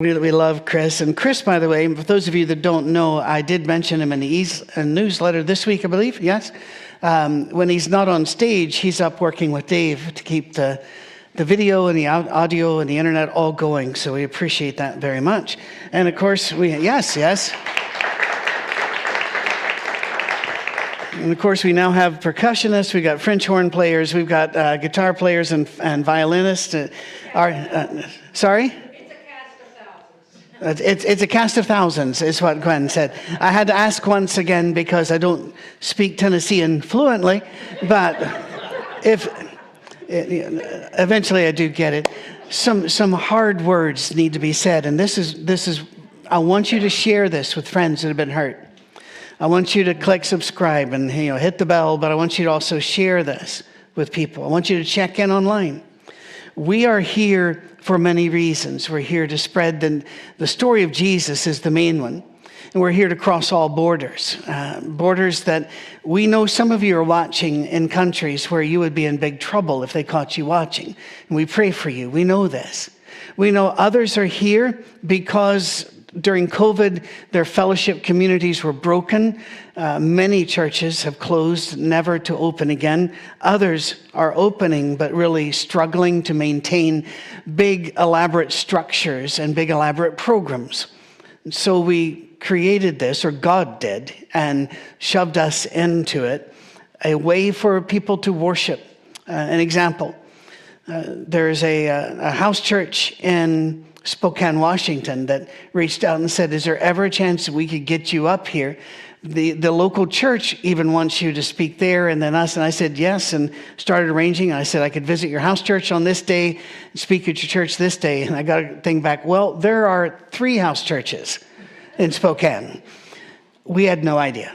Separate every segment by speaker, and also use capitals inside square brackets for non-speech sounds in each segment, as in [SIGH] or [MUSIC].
Speaker 1: We, we love Chris. And Chris, by the way, for those of you that don't know, I did mention him in the eas- a newsletter this week, I believe. Yes. Um, when he's not on stage, he's up working with Dave to keep the, the video and the audio and the internet all going. So we appreciate that very much. And of course, we, yes, yes. And of course, we now have percussionists, we've got French horn players, we've got uh, guitar players and, and violinists. Uh, are, uh, sorry? It's, it's, a cast of thousands, is what Gwen said. I had to ask once again because I don't speak Tennessean fluently, but if eventually I do get it. Some, some hard words need to be said, and this is, this is, I want you to share this with friends that have been hurt. I want you to click subscribe and you know, hit the bell, but I want you to also share this with people. I want you to check in online. We are here for many reasons. We're here to spread the, the story of Jesus is the main one. And we're here to cross all borders, uh, borders that we know some of you are watching in countries where you would be in big trouble if they caught you watching. And we pray for you. We know this. We know others are here because during COVID, their fellowship communities were broken. Uh, many churches have closed, never to open again. Others are opening, but really struggling to maintain big, elaborate structures and big, elaborate programs. So we created this, or God did, and shoved us into it, a way for people to worship. Uh, an example uh, there's a, uh, a house church in Spokane, Washington, that reached out and said, Is there ever a chance that we could get you up here? The, the local church even wants you to speak there, and then us. And I said, Yes, and started arranging. I said, I could visit your house church on this day, speak at your church this day. And I got a thing back, Well, there are three house churches in Spokane. We had no idea.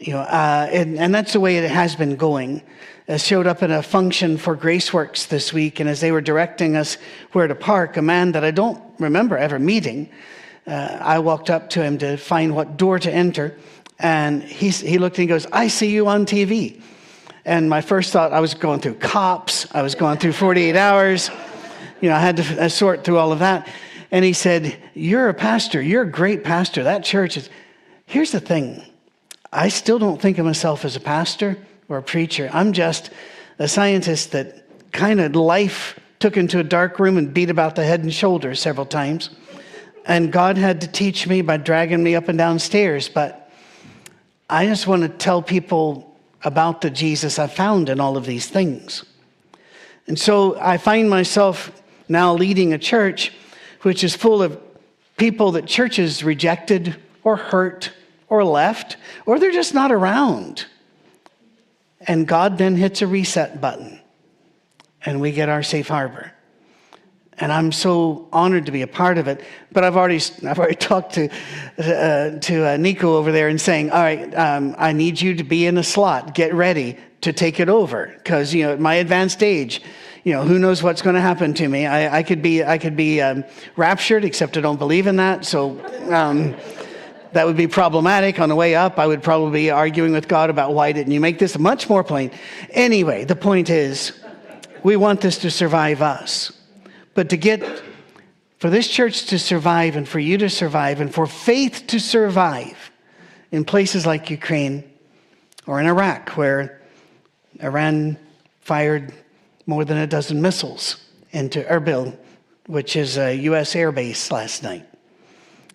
Speaker 1: You know, uh, and, and that's the way it has been going uh, showed up in a function for Graceworks this week, and as they were directing us where to park, a man that I don't remember ever meeting, uh, I walked up to him to find what door to enter, and he, he looked and he goes, I see you on TV. And my first thought, I was going through cops, I was going through 48 hours, you know, I had to uh, sort through all of that. And he said, You're a pastor, you're a great pastor. That church is. Here's the thing I still don't think of myself as a pastor or a preacher. I'm just a scientist that kind of life took into a dark room and beat about the head and shoulders several times. And God had to teach me by dragging me up and down stairs. But I just want to tell people about the Jesus I found in all of these things. And so I find myself now leading a church which is full of people that churches rejected or hurt or left, or they're just not around. And God then hits a reset button, and we get our safe harbor. And I'm so honored to be a part of it. But I've already, [LAUGHS] I've already talked to, uh, to uh, Nico over there and saying, all right, um, I need you to be in a slot. Get ready to take it over. Because, you know, at my advanced age, you know, who knows what's going to happen to me. I, I could be, I could be um, raptured, except I don't believe in that. So, um, that would be problematic. On the way up, I would probably be arguing with God about why didn't you make this much more plain. Anyway, the point is, we want this to survive us. But to get, for this church to survive and for you to survive and for faith to survive in places like Ukraine or in Iraq, where Iran fired more than a dozen missiles into Erbil, which is a U.S. air base last night.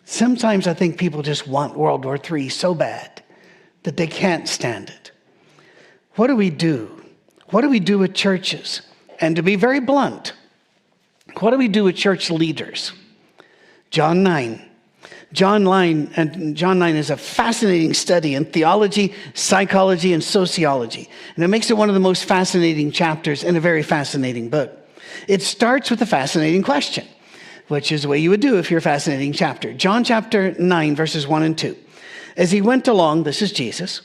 Speaker 1: Sometimes I think people just want World War III so bad that they can't stand it. What do we do? What do we do with churches? And to be very blunt, what do we do with church leaders? John 9. John 9, and John 9 is a fascinating study in theology, psychology, and sociology. And it makes it one of the most fascinating chapters in a very fascinating book. It starts with a fascinating question which is the way you would do if you're a fascinating chapter. John chapter 9, verses 1 and 2. As he went along, this is Jesus,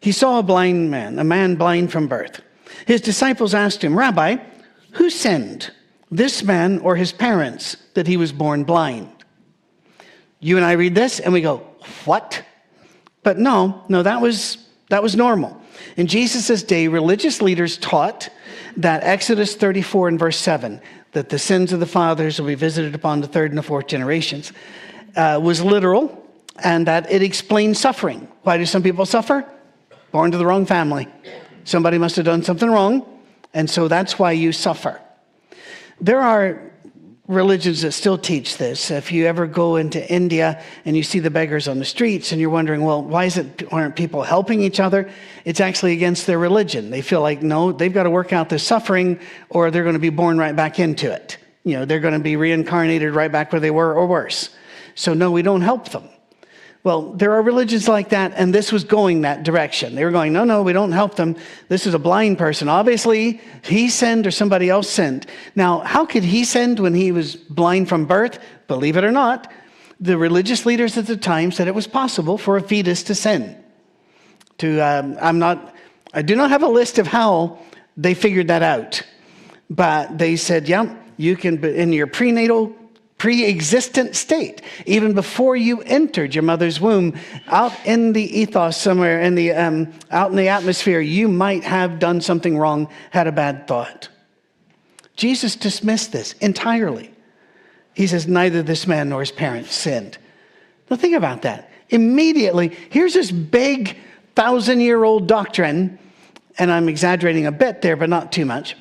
Speaker 1: he saw a blind man, a man blind from birth. His disciples asked him, Rabbi, who sinned, this man or his parents, that he was born blind? You and I read this and we go, What? But no, no, that was, that was normal. In Jesus' day, religious leaders taught that Exodus 34 and verse 7 that the sins of the fathers will be visited upon the third and the fourth generations, uh, was literal and that it explains suffering. Why do some people suffer? Born to the wrong family. Somebody must have done something wrong, and so that's why you suffer. There are religions that still teach this. If you ever go into India and you see the beggars on the streets and you're wondering, well, why is it aren't people helping each other? It's actually against their religion. They feel like no, they've got to work out this suffering or they're going to be born right back into it. You know, they're going to be reincarnated right back where they were or worse. So no, we don't help them. Well, there are religions like that, and this was going that direction. They were going, no, no, we don't help them. This is a blind person. Obviously, he sinned or somebody else sinned. Now, how could he sin when he was blind from birth? Believe it or not, the religious leaders at the time said it was possible for a fetus to sin. To, um, I'm not, I do not have a list of how they figured that out, but they said, yeah, you can, in your prenatal pre existent state, even before you entered your mother's womb, out in the ethos somewhere, in the, um, out in the atmosphere, you might have done something wrong, had a bad thought. Jesus dismissed this entirely. He says, Neither this man nor his parents sinned. Now, think about that. Immediately, here's this big thousand year old doctrine, and I'm exaggerating a bit there, but not too much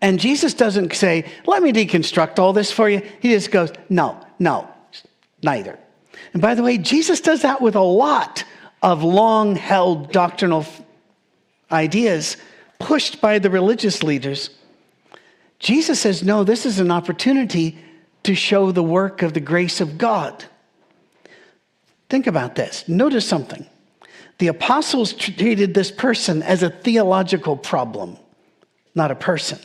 Speaker 1: and Jesus doesn't say, Let me deconstruct all this for you. He just goes, No, no, neither. And by the way, Jesus does that with a lot of long held doctrinal ideas pushed by the religious leaders. Jesus says, No, this is an opportunity to show the work of the grace of God. Think about this. Notice something. The apostles treated this person as a theological problem, not a person.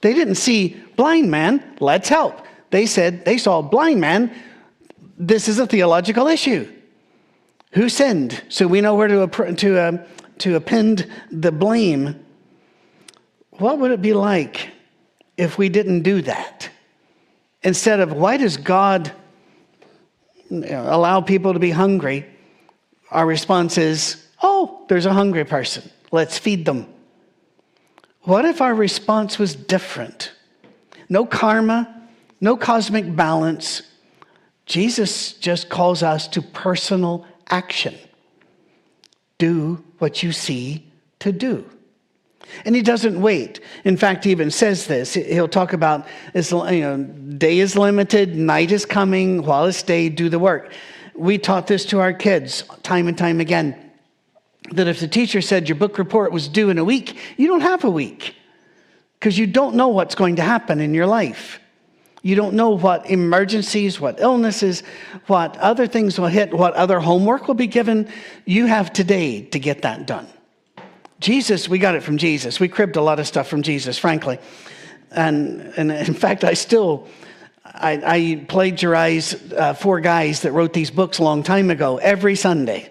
Speaker 1: They didn't see blind man, let's help. They said they saw blind man, this is a theological issue. Who sinned? So we know where to, to, uh, to append the blame. What would it be like if we didn't do that? Instead of, why does God allow people to be hungry? Our response is, oh, there's a hungry person. Let's feed them. What if our response was different? No karma, no cosmic balance. Jesus just calls us to personal action. Do what you see to do. And he doesn't wait. In fact, he even says this. He'll talk about, you know, day is limited, night is coming, while it's day, do the work. We taught this to our kids time and time again that if the teacher said your book report was due in a week, you don't have a week because you don't know what's going to happen in your life. You don't know what emergencies, what illnesses, what other things will hit, what other homework will be given. You have today to get that done. Jesus, we got it from Jesus. We cribbed a lot of stuff from Jesus, frankly. And, and in fact, I still, I, I plagiarize uh, four guys that wrote these books a long time ago every Sunday.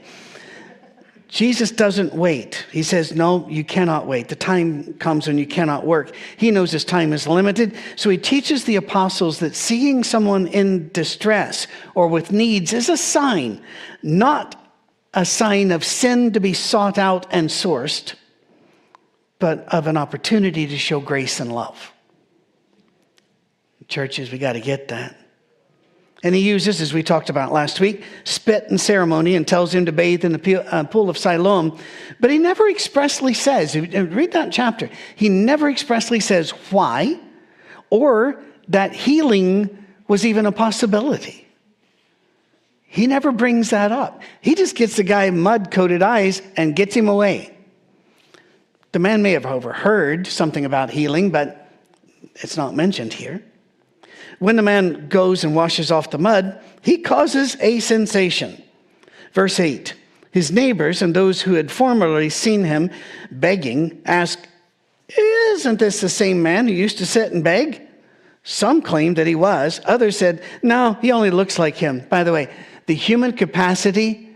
Speaker 1: Jesus doesn't wait. He says, No, you cannot wait. The time comes when you cannot work. He knows his time is limited. So he teaches the apostles that seeing someone in distress or with needs is a sign, not a sign of sin to be sought out and sourced, but of an opportunity to show grace and love. Churches, we got to get that. And he uses, as we talked about last week, spit and ceremony and tells him to bathe in the uh, pool of Siloam. But he never expressly says, read that chapter, he never expressly says why or that healing was even a possibility. He never brings that up. He just gets the guy mud coated eyes and gets him away. The man may have overheard something about healing, but it's not mentioned here. When the man goes and washes off the mud, he causes a sensation. Verse 8 His neighbors and those who had formerly seen him begging ask, Isn't this the same man who used to sit and beg? Some claimed that he was. Others said, No, he only looks like him. By the way, the human capacity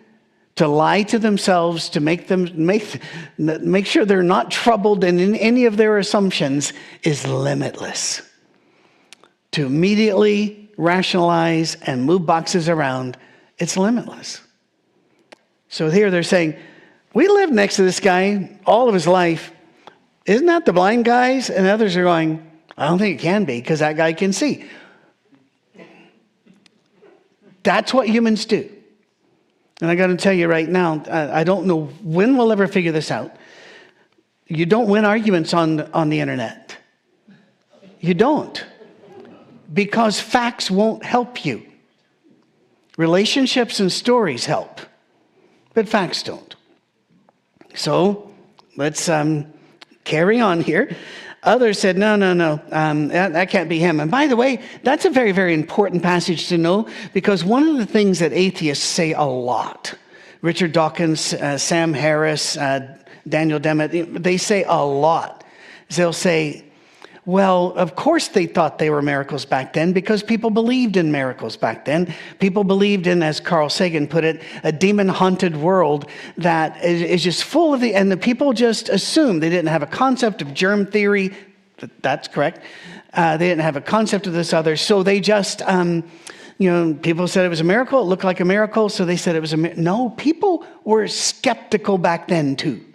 Speaker 1: to lie to themselves, to make them make, make sure they're not troubled in any of their assumptions is limitless to immediately rationalize and move boxes around, it's limitless. So here they're saying, We lived next to this guy all of his life. Isn't that the blind guys? And others are going, I don't think it can be because that guy can see. That's what humans do. And I got to tell you right now, I don't know when we'll ever figure this out. You don't win arguments on, on the internet. You don't. Because facts won't help you. Relationships and stories help, but facts don't. So let's um, carry on here. Others said, no, no, no, um, that, that, can't be him. And by the way, that's a very, very important passage to know because one of the things that atheists say a lot, Richard Dawkins, uh, Sam Harris, uh, Daniel Dennett, they say a lot. They'll say, well, of course they thought they were miracles back then because people believed in miracles back then. People believed in, as Carl Sagan put it, a demon haunted world that is, just full of the, and the people just assumed they didn't have a concept of germ theory. That's correct. Uh, they didn't have a concept of this other. So they just, um, you know, people said it was a miracle. It looked like a miracle. So they said it was a miracle. No, people were skeptical back then too.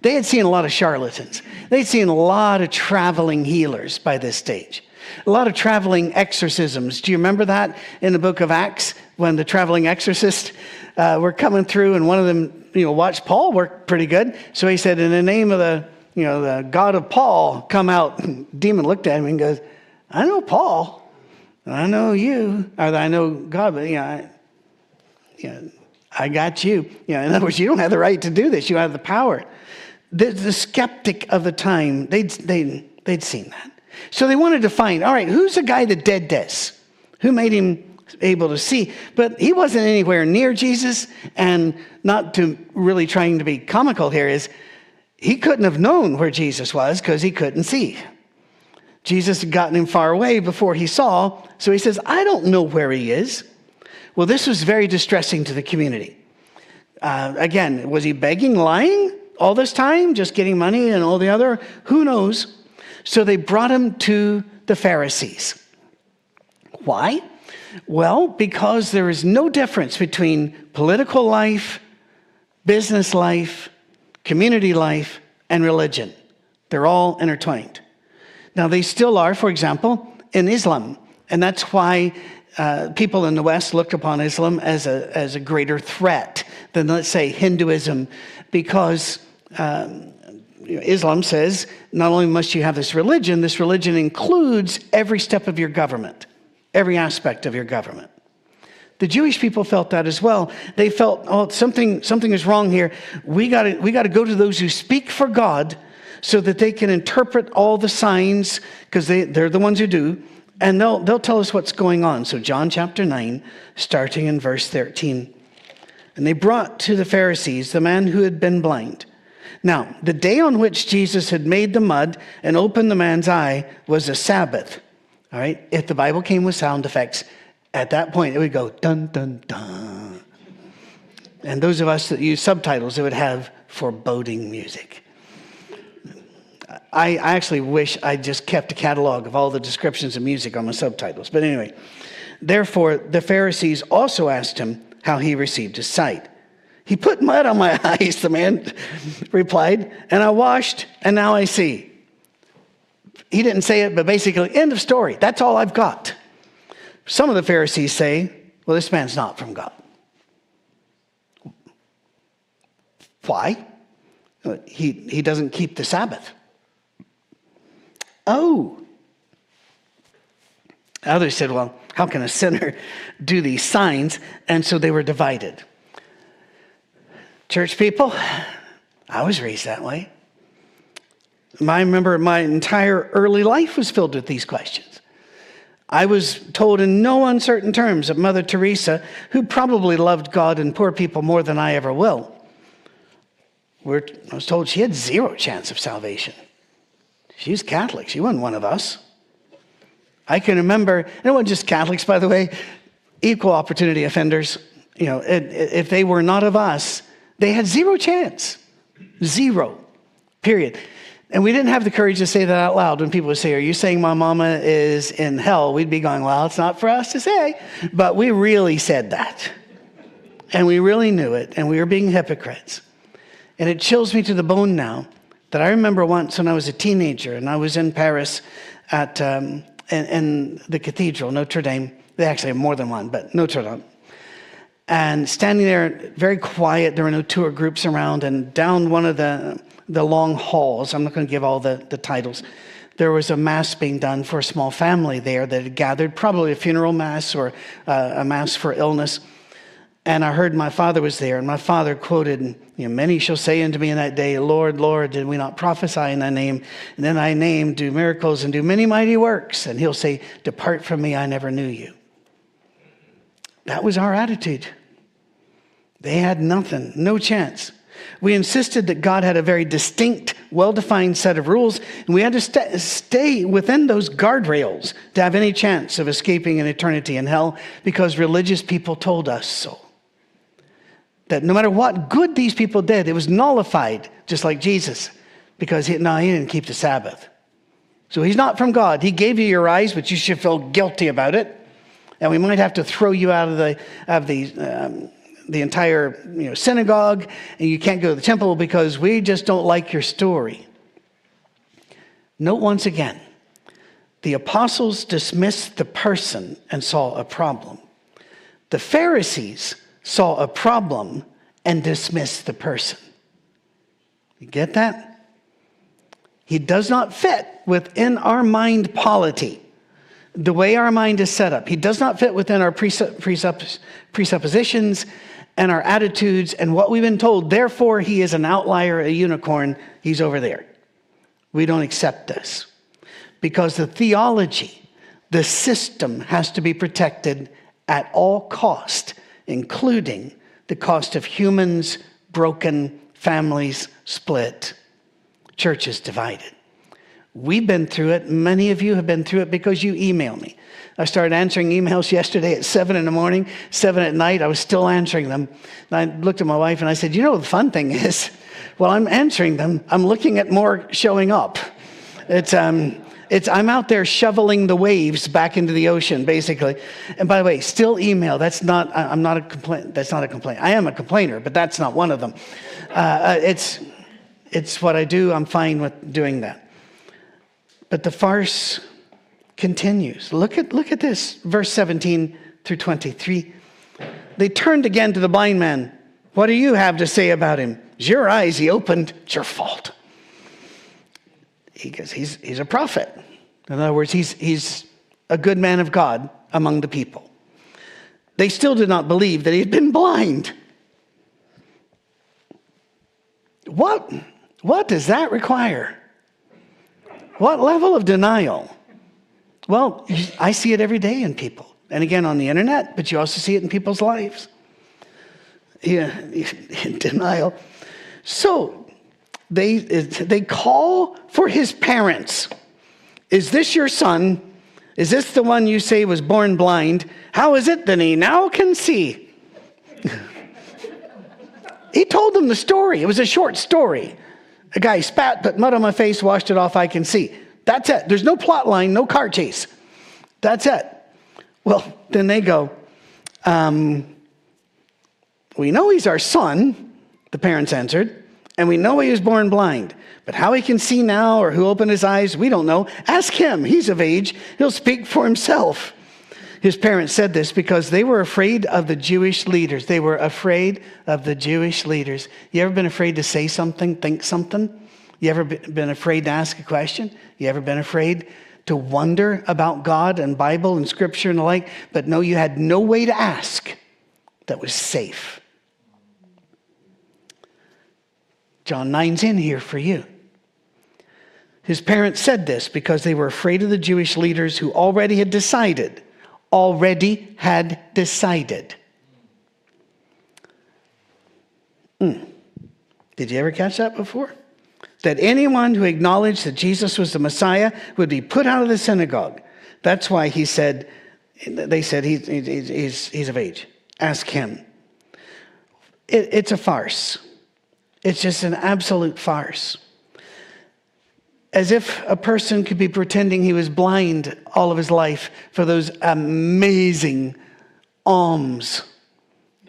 Speaker 1: They had seen a lot of charlatans. They'd seen a lot of traveling healers by this stage, a lot of traveling exorcisms. Do you remember that in the book of Acts when the traveling exorcists uh, were coming through and one of them, you know, watched Paul work pretty good. So he said, In the name of the, you know, the God of Paul, come out. [LAUGHS] Demon looked at him and goes, I know Paul. I know you, or I know God, but you know, I, you know, I got you. You know, in other words, you don't have the right to do this. You have the power. The, the skeptic of the time, they'd, they'd, they'd seen that. So they wanted to find, all right, who's the guy that did this? Who made him able to see? But he wasn't anywhere near Jesus. And not to really trying to be comical here is he couldn't have known where Jesus was because he couldn't see. Jesus had gotten him far away before he saw. So he says, I don't know where he is. Well, this was very distressing to the community. Uh, again, was he begging, lying? All this time, just getting money and all the other? Who knows? So they brought him to the Pharisees. Why? Well, because there is no difference between political life, business life, community life, and religion. They're all intertwined. Now, they still are, for example, in Islam. And that's why uh, people in the West look upon Islam as a, as a greater threat than, let's say, Hinduism, because um, Islam says not only must you have this religion, this religion includes every step of your government, every aspect of your government. The Jewish people felt that as well. They felt, oh, something, something is wrong here. We got we to go to those who speak for God so that they can interpret all the signs, because they, they're the ones who do, and they'll, they'll tell us what's going on. So, John chapter 9, starting in verse 13. And they brought to the Pharisees the man who had been blind. Now, the day on which Jesus had made the mud and opened the man's eye was a Sabbath. All right? If the Bible came with sound effects, at that point it would go dun, dun, dun. And those of us that use subtitles, it would have foreboding music. I, actually wish I just kept a catalog of all the descriptions of music on my subtitles. But anyway, therefore, the Pharisees also asked him how he received his sight. He put mud on my [LAUGHS] eyes, the man replied, and I washed, and now I see. He didn't say it, but basically, end of story. That's all I've got. Some of the Pharisees say, well, this man's not from God. Why? He, he doesn't keep the Sabbath. Oh. Others said, well, how can a sinner [LAUGHS] do these signs? And so they were divided. Church people, I was raised that way. I remember my entire early life was filled with these questions. I was told in no uncertain terms that Mother Teresa, who probably loved God and poor people more than I ever will. I was told she had zero chance of salvation. She's Catholic. She wasn't one of us. I can remember, and it wasn't just Catholics, by the way, equal opportunity offenders. You know, if they were not of us, they had zero chance. Zero. Period. And we didn't have the courage to say that out loud when people would say, Are you saying my mama is in hell? We'd be going, Well, it's not for us to say. But we really said that. And we really knew it. And we were being hypocrites. And it chills me to the bone now that I remember once when I was a teenager and I was in Paris at um, in, in the cathedral, Notre Dame. They actually have more than one, but Notre Dame. And standing there, very quiet, there were no tour groups around, and down one of the, the long halls, I'm not going to give all the, the titles, there was a mass being done for a small family there that had gathered, probably a funeral mass or uh, a mass for illness. And I heard my father was there, and my father quoted, you know, Many shall say unto me in that day, Lord, Lord, did we not prophesy in thy name? And then thy name, do miracles, and do many mighty works. And he'll say, Depart from me, I never knew you. That was our attitude. They had nothing, no chance. We insisted that God had a very distinct, well defined set of rules, and we had to st- stay within those guardrails to have any chance of escaping an eternity in hell because religious people told us so. That no matter what good these people did, it was nullified, just like Jesus, because he, no, he didn't keep the Sabbath. So he's not from God. He gave you your eyes, but you should feel guilty about it. And we might have to throw you out of the, of the um, the entire you know, synagogue, and you can't go to the temple because we just don't like your story. Note once again the apostles dismissed the person and saw a problem. The Pharisees saw a problem and dismissed the person. You get that? He does not fit within our mind polity, the way our mind is set up. He does not fit within our presuppositions and our attitudes and what we've been told. Therefore, he is an outlier, a unicorn. He's over there. We don't accept this because the theology, the system has to be protected at all cost, including the cost of humans broken, families split, churches divided. We've been through it. Many of you have been through it because you email me. I started answering emails yesterday at seven in the morning, seven at night. I was still answering them. And I looked at my wife and I said, You know, the fun thing [LAUGHS] is, while I'm answering them, I'm looking at more showing up. It's, um, it's, I'm out there shoveling the waves back into the ocean, basically. And by the way, still email. That's not, I'm not a complaint. That's not a complaint. I am a complainer, but that's not one of them. Uh, uh it's, it's what I do. I'm fine with doing that. But the farce continues. Look at, look at this, verse 17 through 23. They turned again to the blind man. What do you have to say about him? It's your eyes he opened. It's your fault. He goes, he's, he's a prophet. In other words, he's, he's a good man of God among the people. They still did not believe that he had been blind. What, what does that require? What level of denial? Well, I see it every day in people. And again, on the internet, but you also see it in people's lives. Yeah, in [LAUGHS] denial. So they, they call for his parents. Is this your son? Is this the one you say was born blind? How is it that he now can see? [LAUGHS] he told them the story. It was a short story. A guy spat, put mud on my face, washed it off, I can see. That's it. There's no plot line, no car chase. That's it. Well, then they go, um, We know he's our son, the parents answered, and we know he was born blind. But how he can see now or who opened his eyes, we don't know. Ask him. He's of age, he'll speak for himself. His parents said this because they were afraid of the Jewish leaders. They were afraid of the Jewish leaders. You ever been afraid to say something, think something? You ever been afraid to ask a question? You ever been afraid to wonder about God and Bible and Scripture and the like, but no, you had no way to ask that was safe? John 9's in here for you. His parents said this because they were afraid of the Jewish leaders who already had decided, already had decided. Mm. Did you ever catch that before? That anyone who acknowledged that Jesus was the Messiah would be put out of the synagogue. That's why he said, they said he's, he's, he's of age. Ask him. It, it's a farce. It's just an absolute farce. As if a person could be pretending he was blind all of his life for those amazing alms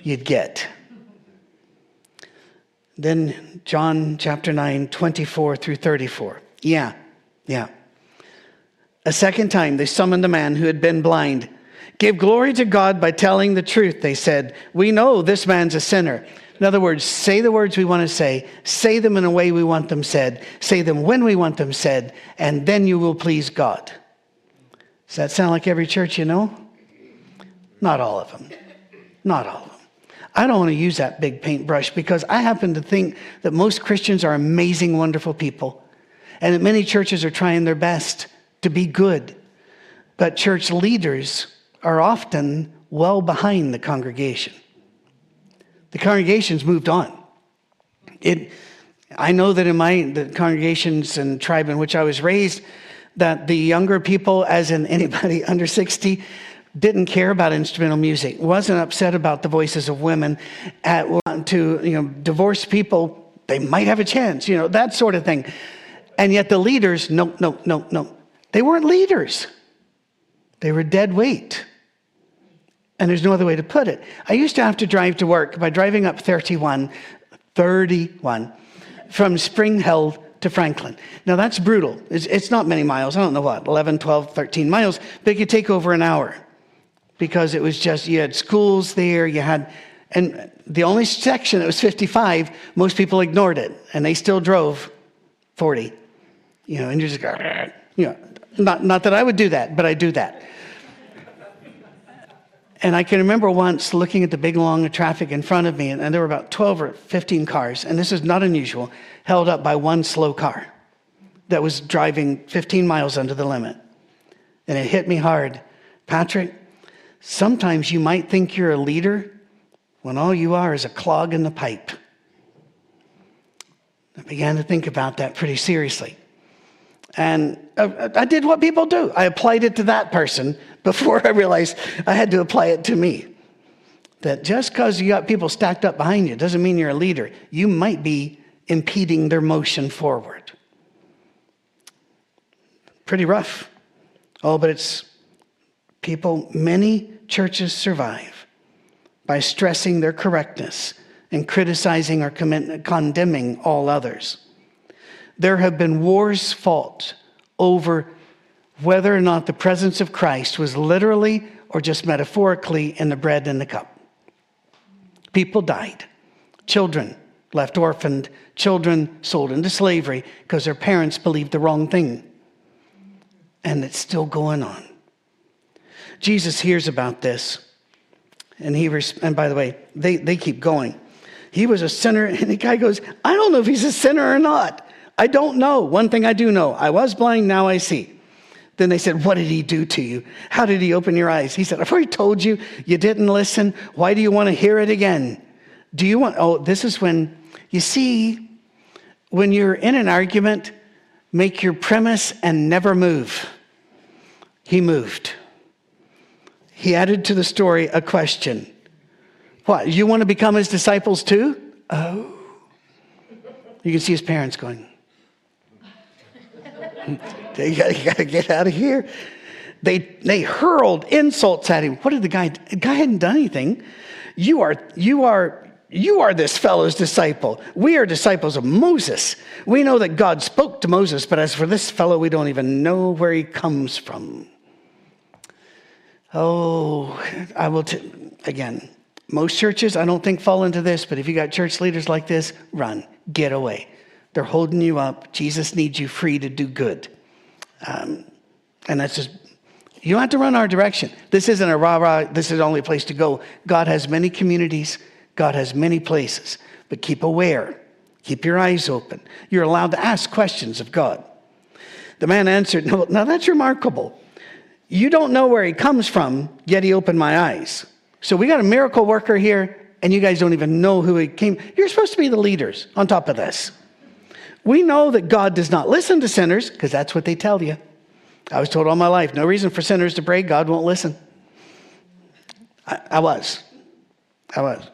Speaker 1: you'd get. Then John chapter 9, 24 through 34. Yeah, yeah. A second time, they summoned the man who had been blind. Give glory to God by telling the truth, they said. We know this man's a sinner. In other words, say the words we want to say, say them in a way we want them said, say them when we want them said, and then you will please God. Does that sound like every church you know? Not all of them. Not all of them. I don't want to use that big paintbrush because I happen to think that most Christians are amazing, wonderful people, and that many churches are trying their best to be good. But church leaders are often well behind the congregation. The congregation's moved on. It, I know that in my the congregations and tribe in which I was raised, that the younger people, as in anybody [LAUGHS] under 60, didn't care about instrumental music, wasn't upset about the voices of women. At, to you know, divorced people, they might have a chance, you know, that sort of thing. And yet the leaders, no, no, no, no. They weren't leaders. They were dead weight. And there's no other way to put it. I used to have to drive to work by driving up 31, 31, from Spring Hill to Franklin. Now that's brutal. It's, it's, not many miles. I don't know what, 11, 12, 13 miles, but it could take over an hour because it was just, you had schools there, you had, and the only section that was 55, most people ignored it and they still drove 40. You know, and you just go, you know, not, not that I would do that, but I do that. And I can remember once looking at the big long traffic in front of me, and, and there were about 12 or 15 cars, and this is not unusual, held up by one slow car that was driving 15 miles under the limit. And it hit me hard. Patrick, sometimes you might think you're a leader when all you are is a clog in the pipe. I began to think about that pretty seriously. And uh, I did what people do. I applied it to that person [LAUGHS] before I realized I had to apply it to me. That just because you got people stacked up behind you doesn't mean you're a leader. You might be impeding their motion forward. Pretty rough. Oh, but it's people, many churches survive by stressing their correctness and criticizing or condemning all others there have been wars fought over whether or not the presence of Christ was literally or just metaphorically in the bread and the cup. People died, children left orphaned, children sold into slavery because their parents believed the wrong thing. And it's still going on. Jesus hears about this. And he, and by the way, they, they keep going. He was a sinner, [LAUGHS] and the guy goes, I don't know if he's a sinner or not. I don't know. One thing I do know I was blind, now I see. Then they said, What did he do to you? How did he open your eyes? He said, I've already told you, you didn't listen. Why do you want to hear it again? Do you want, oh, this is when, you see, when you're in an argument, make your premise and never move. He moved. He added to the story a question. What, you want to become his disciples too? Oh. You can see his parents going, [LAUGHS] you got to get out of here. They, they hurled insults at him. What did the guy? The guy hadn't done anything. You are, you are, you are this fellow's disciple. We are disciples of Moses. We know that God spoke to Moses, but as for this fellow, we don't even know where he comes from. Oh, I will, t- again, most churches, I don't think fall into this, but if you got church leaders like this, run, get away. They're holding you up. Jesus needs you free to do good. Um, and that's just, you don't have to run our direction. This isn't a rah rah, this is the only place to go. God has many communities, God has many places, but keep aware, keep your eyes open. You're allowed to ask questions of God. The man answered, No, now that's remarkable. You don't know where he comes from, yet he opened my eyes. So we got a miracle worker here, and you guys don't even know who he came. You're supposed to be the leaders on top of this. We know that God does not listen to sinners because that's what they tell you. I was told all my life, no reason for sinners to pray, God won't listen. I, I was. I was.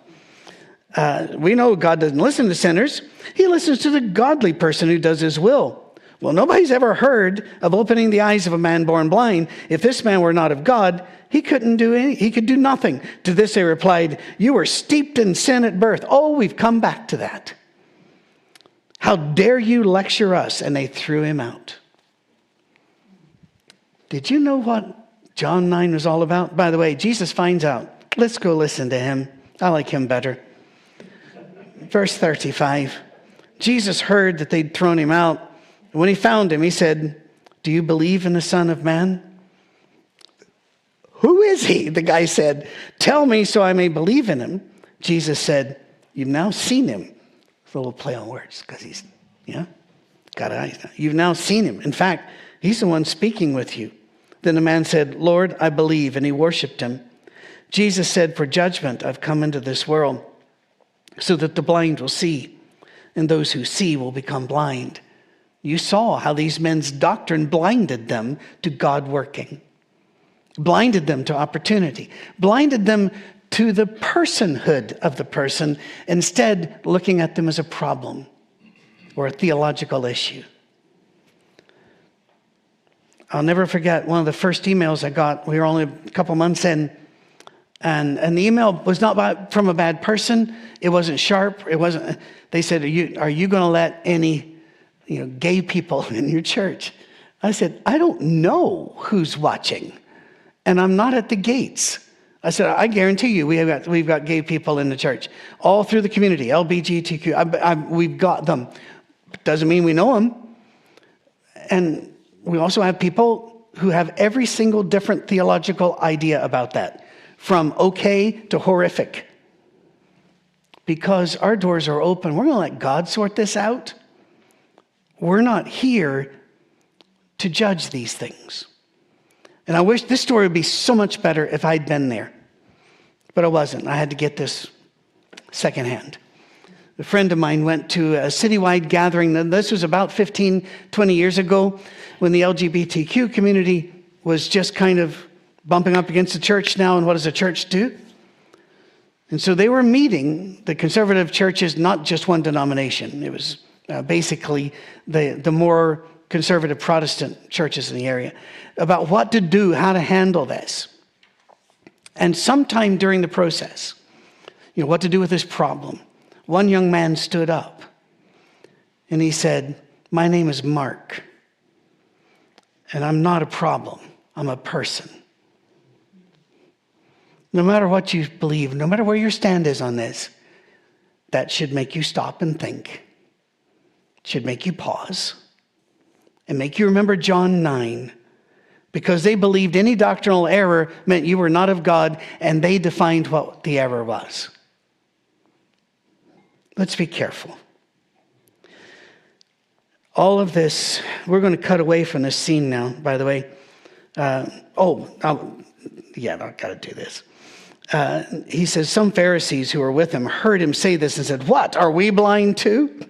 Speaker 1: Uh, we know God doesn't listen to sinners, He listens to the godly person who does His will. Well, nobody's ever heard of opening the eyes of a man born blind. If this man were not of God, he couldn't do any, he could do nothing. To this they replied, You were steeped in sin at birth. Oh, we've come back to that. How dare you lecture us? And they threw him out. Did you know what John 9 was all about? By the way, Jesus finds out. Let's go listen to him. I like him better. Verse 35 Jesus heard that they'd thrown him out. When he found him, he said, Do you believe in the Son of Man? Who is he? The guy said, Tell me so I may believe in him. Jesus said, You've now seen him. It's a little play on words because he's, yeah, got eyes. You've now seen him. In fact, he's the one speaking with you. Then the man said, Lord, I believe, and he worshiped him. Jesus said, For judgment I've come into this world, so that the blind will see, and those who see will become blind. You saw how these men's doctrine blinded them to God working, blinded them to opportunity, blinded them to the personhood of the person, instead, looking at them as a problem or a theological issue. I'll never forget one of the first emails I got. We were only a couple months in, and, and the email was not by, from a bad person. It wasn't sharp. It wasn't. They said, "Are you, are you going to let any, you know, gay people [LAUGHS] in your church?" I said, "I don't know who's watching, and I'm not at the gates." I said, I guarantee you, we have got, we've got gay people in the church, all through the community, LBGTQ. I, I, we've got them. Doesn't mean we know them. And we also have people who have every single different theological idea about that, from okay to horrific. Because our doors are open, we're going to let God sort this out. We're not here to judge these things. And I wish this story would be so much better if I'd been there but I wasn't. I had to get this secondhand. A friend of mine went to a citywide gathering. This was about 15, 20 years ago when the LGBTQ community was just kind of bumping up against the church now. And what does a church do? And so they were meeting, the conservative churches, not just one denomination. It was uh, basically the, the more conservative Protestant churches in the area, about what to do, how to handle this. And sometime during the process, you know, what to do with this problem, one young man stood up and he said, My name is Mark, and I'm not a problem, I'm a person. No matter what you believe, no matter where your stand is on this, that should make you stop and think, should make you pause, and make you remember John 9 because they believed any doctrinal error meant you were not of God, and they defined what the error was. Let's be careful. All of this, we're going to cut away from this scene now, by the way. Uh, oh, I'll, yeah, I've got to do this. Uh, he says, Some Pharisees who were with him heard him say this and said, What? Are we blind too?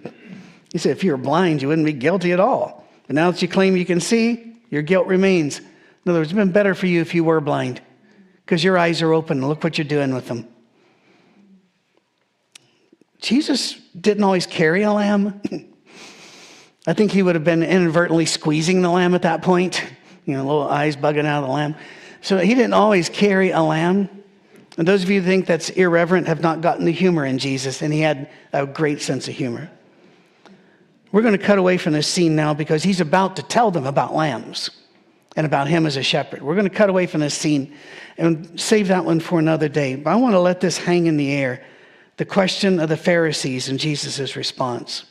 Speaker 1: He said, If you were blind, you wouldn't be guilty at all. But now that you claim you can see, your guilt remains. In other words, it'd been better for you if you were blind because your eyes are open. And look what you're doing with them. Jesus didn't always carry a lamb. [CLEARS THROAT] I think he would have been inadvertently squeezing the lamb at that point, you know, little eyes bugging out of the lamb. So he didn't always carry a lamb. And those of you who think that's irreverent have not gotten the humor in Jesus, and he had a great sense of humor. We're going to cut away from this scene now because he's about to tell them about lambs and about him as a shepherd. We're going to cut away from this scene and save that one for another day. But I want to let this hang in the air the question of the Pharisees and Jesus' response.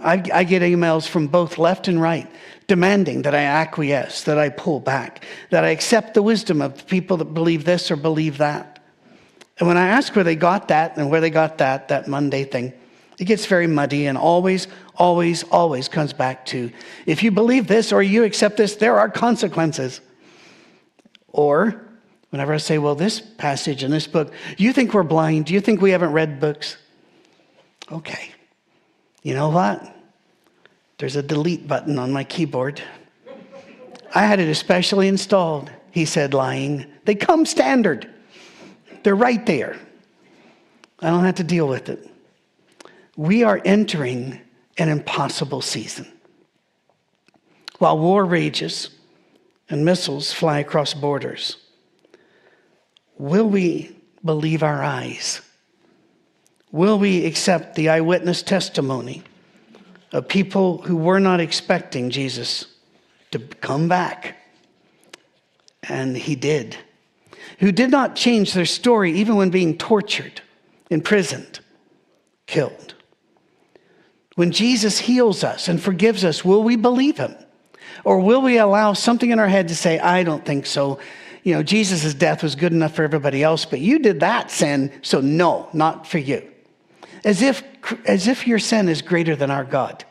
Speaker 1: I, I, get emails from both left and right demanding that I acquiesce, that I pull back, that I accept the wisdom of people that believe this or believe that. And when I ask where they got that and where they got that, that Monday thing, it gets very muddy and always, always, always comes back to if you believe this or you accept this, there are consequences. Or whenever I say, well, this passage in this book, you think we're blind? Do you think we haven't read books? Okay. You know what? There's a delete button on my keyboard. I had it especially installed, he said, lying. They come standard, they're right there. I don't have to deal with it we are entering an impossible season. While war rages and missiles fly across borders, will we believe our eyes? Will we accept the eyewitness testimony of people who were not expecting Jesus to come back and he did, who did not change their story even when being tortured, imprisoned, killed. When Jesus heals us and forgives us, will we believe him? Or will we allow something in our head to say, I don't think so? You know, Jesus' death was good enough for everybody else, but you did that sin, so no, not for you. As if, as if your sin is greater than our God.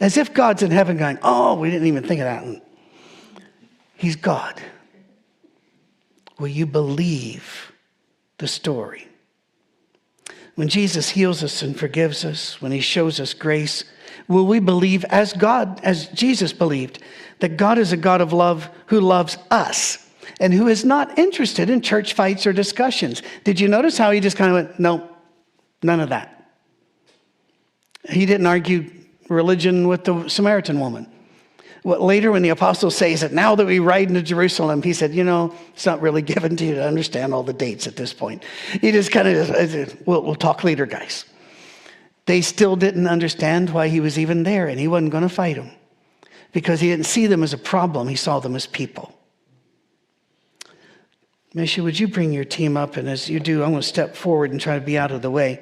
Speaker 1: As if God's in heaven going, oh, we didn't even think of that. He's God. Will you believe the story? When Jesus heals us and forgives us, when he shows us grace, will we believe as God, as Jesus believed, that God is a God of love who loves us and who is not interested in church fights or discussions? Did you notice how he just kind of went, no, none of that? He didn't argue religion with the Samaritan woman. What, later, when the apostle says that now that we ride into Jerusalem, he said, You know, it's not really given to you to understand all the dates at this point. He just kind of, uh, we'll, we'll talk later, guys. They still didn't understand why he was even there, and he wasn't going to fight them because he didn't see them as a problem, he saw them as people. Misha, would you bring your team up? And as you do, I'm going to step forward and try to be out of the way.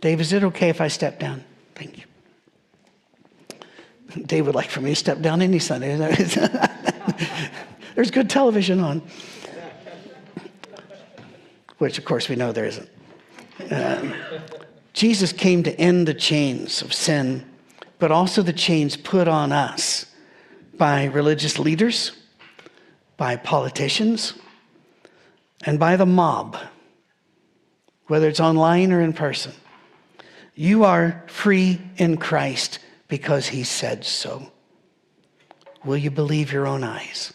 Speaker 1: Dave, is it okay if I step down? Thank you. Dave would like for me to step down any Sunday. [LAUGHS] There's good television on. Which, of course, we know there isn't. Um, Jesus came to end the chains of sin, but also the chains put on us by religious leaders, by politicians, and by the mob, whether it's online or in person. You are free in Christ because he said so. Will you believe your own eyes?